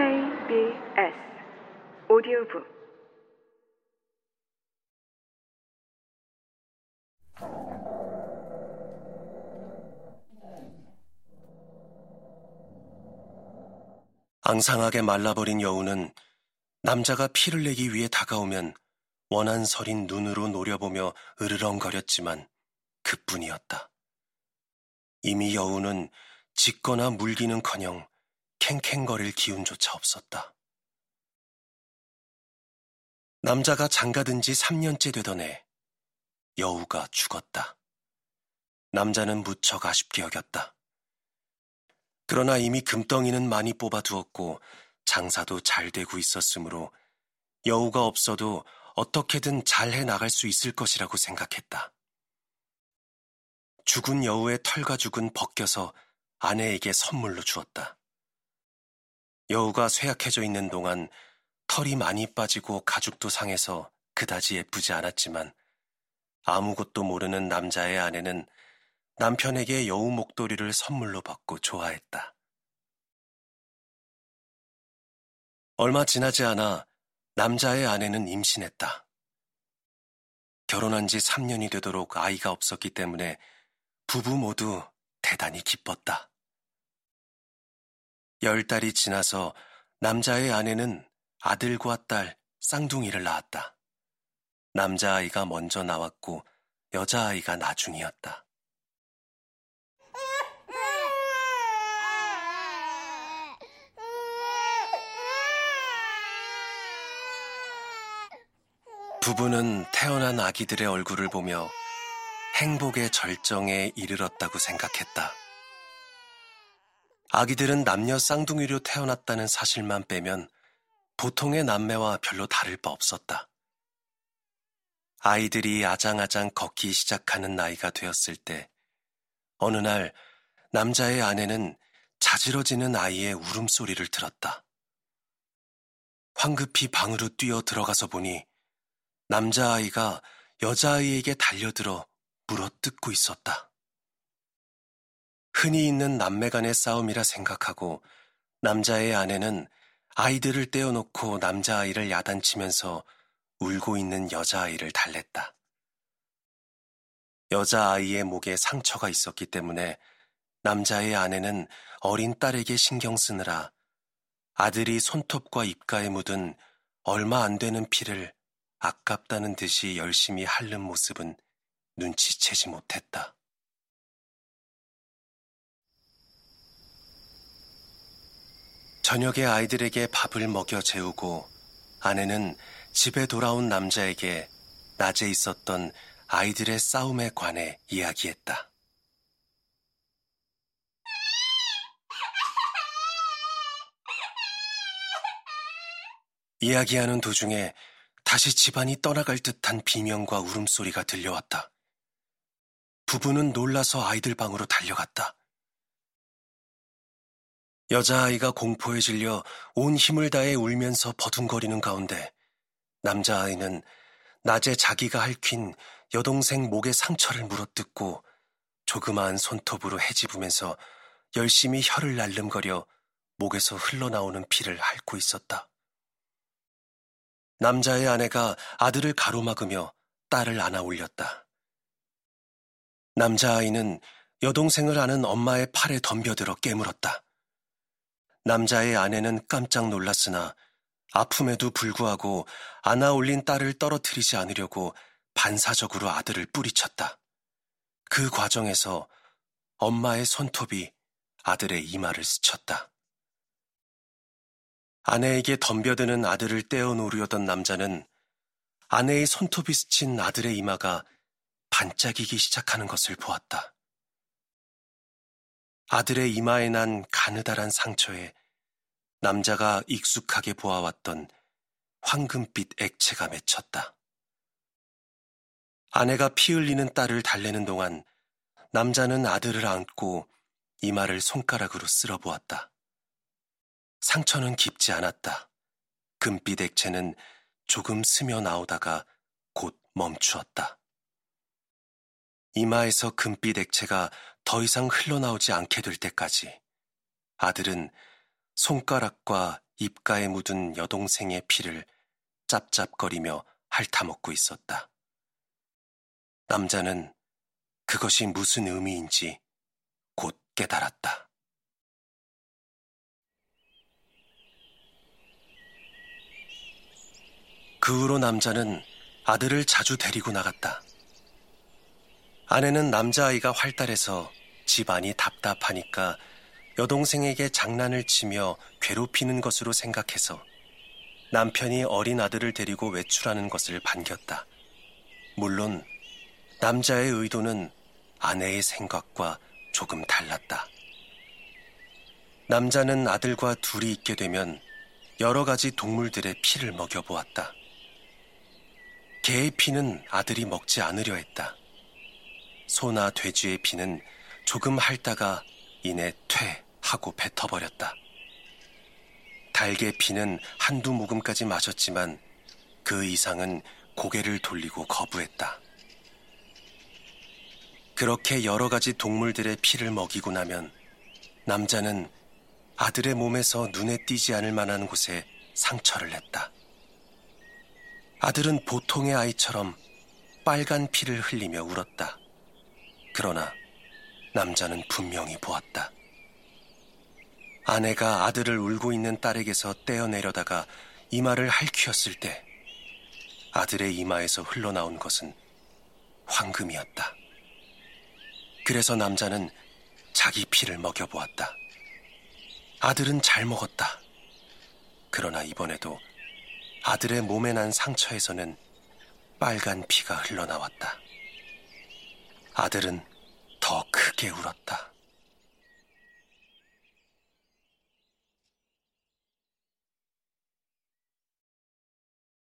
KBS 오디오북 앙상하게 말라버린 여우는 남자가 피를 내기 위해 다가오면 원한 서린 눈으로 노려보며 으르렁거렸지만 그뿐이었다. 이미 여우는 짖거나 물기는커녕 캥캥거릴 기운조차 없었다. 남자가 장가든 지 3년째 되던 해 여우가 죽었다. 남자는 무척 아쉽게 여겼다. 그러나 이미 금덩이는 많이 뽑아두었고 장사도 잘 되고 있었으므로 여우가 없어도 어떻게든 잘 해 나갈 수 있을 것이라고 생각했다. 죽은 여우의 털가죽은 벗겨서 아내에게 선물로 주었다. 여우가 쇠약해져 있는 동안 털이 많이 빠지고 가죽도 상해서 그다지 예쁘지 않았지만 아무것도 모르는 남자의 아내는 남편에게 여우 목도리를 선물로 받고 좋아했다. 얼마 지나지 않아 남자의 아내는 임신했다. 결혼한 지 3년이 되도록 아이가 없었기 때문에 부부 모두 대단히 기뻤다. 열 달이 지나서 남자의 아내는 아들과 딸 쌍둥이를 낳았다. 남자아이가 먼저 나왔고 여자아이가 나중이었다. 부부는 태어난 아기들의 얼굴을 보며 행복의 절정에 이르렀다고 생각했다. 아기들은 남녀 쌍둥이로 태어났다는 사실만 빼면 보통의 남매와 별로 다를 바 없었다. 아이들이 아장아장 걷기 시작하는 나이가 되었을 때 어느 날 남자의 아내는 자지러지는 아이의 울음소리를 들었다. 황급히 방으로 뛰어 들어가서 보니 남자아이가 여자아이에게 달려들어 물어뜯고 있었다. 흔히 있는 남매 간의 싸움이라 생각하고 남자의 아내는 아이들을 떼어놓고 남자아이를 야단치면서 울고 있는 여자아이를 달랬다. 여자아이의 목에 상처가 있었기 때문에 남자의 아내는 어린 딸에게 신경 쓰느라 아들이 손톱과 입가에 묻은 얼마 안 되는 피를 아깝다는 듯이 열심히 핥는 모습은 눈치채지 못했다. 저녁에 아이들에게 밥을 먹여 재우고 아내는 집에 돌아온 남자에게 낮에 있었던 아이들의 싸움에 관해 이야기했다. 이야기하는 도중에 다시 집안이 떠나갈 듯한 비명과 울음소리가 들려왔다. 부부는 놀라서 아이들 방으로 달려갔다. 여자아이가 공포에 질려 온 힘을 다해 울면서 버둥거리는 가운데 남자아이는 낮에 자기가 핥힌 여동생 목에 상처를 물어뜯고 조그마한 손톱으로 헤집으면서 열심히 혀를 날름거려 목에서 흘러나오는 피를 핥고 있었다. 남자의 아내가 아들을 가로막으며 딸을 안아 올렸다. 남자아이는 여동생을 아는 엄마의 팔에 덤벼들어 깨물었다. 남자의 아내는 깜짝 놀랐으나 아픔에도 불구하고 안아 올린 딸을 떨어뜨리지 않으려고 반사적으로 아들을 뿌리쳤다. 그 과정에서 엄마의 손톱이 아들의 이마를 스쳤다. 아내에게 덤벼드는 아들을 떼어놓으려던 남자는 아내의 손톱이 스친 아들의 이마가 반짝이기 시작하는 것을 보았다. 아들의 이마에 난 가느다란 상처에 남자가 익숙하게 보아왔던 황금빛 액체가 맺혔다. 아내가 피 흘리는 딸을 달래는 동안 남자는 아들을 안고 이마를 손가락으로 쓸어보았다. 상처는 깊지 않았다. 금빛 액체는 조금 스며 나오다가 곧 멈추었다. 이마에서 금빛 액체가 더 이상 흘러나오지 않게 될 때까지 아들은 손가락과 입가에 묻은 여동생의 피를 짭짭거리며 핥아먹고 있었다. 남자는 그것이 무슨 의미인지 곧 깨달았다. 그 후로 남자는 아들을 자주 데리고 나갔다. 아내는 남자아이가 활달해서 집안이 답답하니까 여동생에게 장난을 치며 괴롭히는 것으로 생각해서 남편이 어린 아들을 데리고 외출하는 것을 반겼다. 물론 남자의 의도는 아내의 생각과 조금 달랐다. 남자는 아들과 둘이 있게 되면 여러 가지 동물들의 피를 먹여보았다. 개의 피는 아들이 먹지 않으려 했다. 소나 돼지의 피는 조금 핥다가 이내 퇴 하고 뱉어버렸다. 달개 피는 한두 모금까지 마셨지만 그 이상은 고개를 돌리고 거부했다. 그렇게 여러 가지 동물들의 피를 먹이고 나면 남자는 아들의 몸에서 눈에 띄지 않을 만한 곳에 상처를 냈다. 아들은 보통의 아이처럼 빨간 피를 흘리며 울었다. 그러나 남자는 분명히 보았다. 아내가 아들을 울고 있는 딸에게서 떼어내려다가 이마를 할퀴었을 때 아들의 이마에서 흘러나온 것은 황금이었다. 그래서 남자는 자기 피를 먹여보았다. 아들은 잘 먹었다. 그러나 이번에도 아들의 몸에 난 상처에서는 빨간 피가 흘러나왔다. 아들은 더 크게 울었다.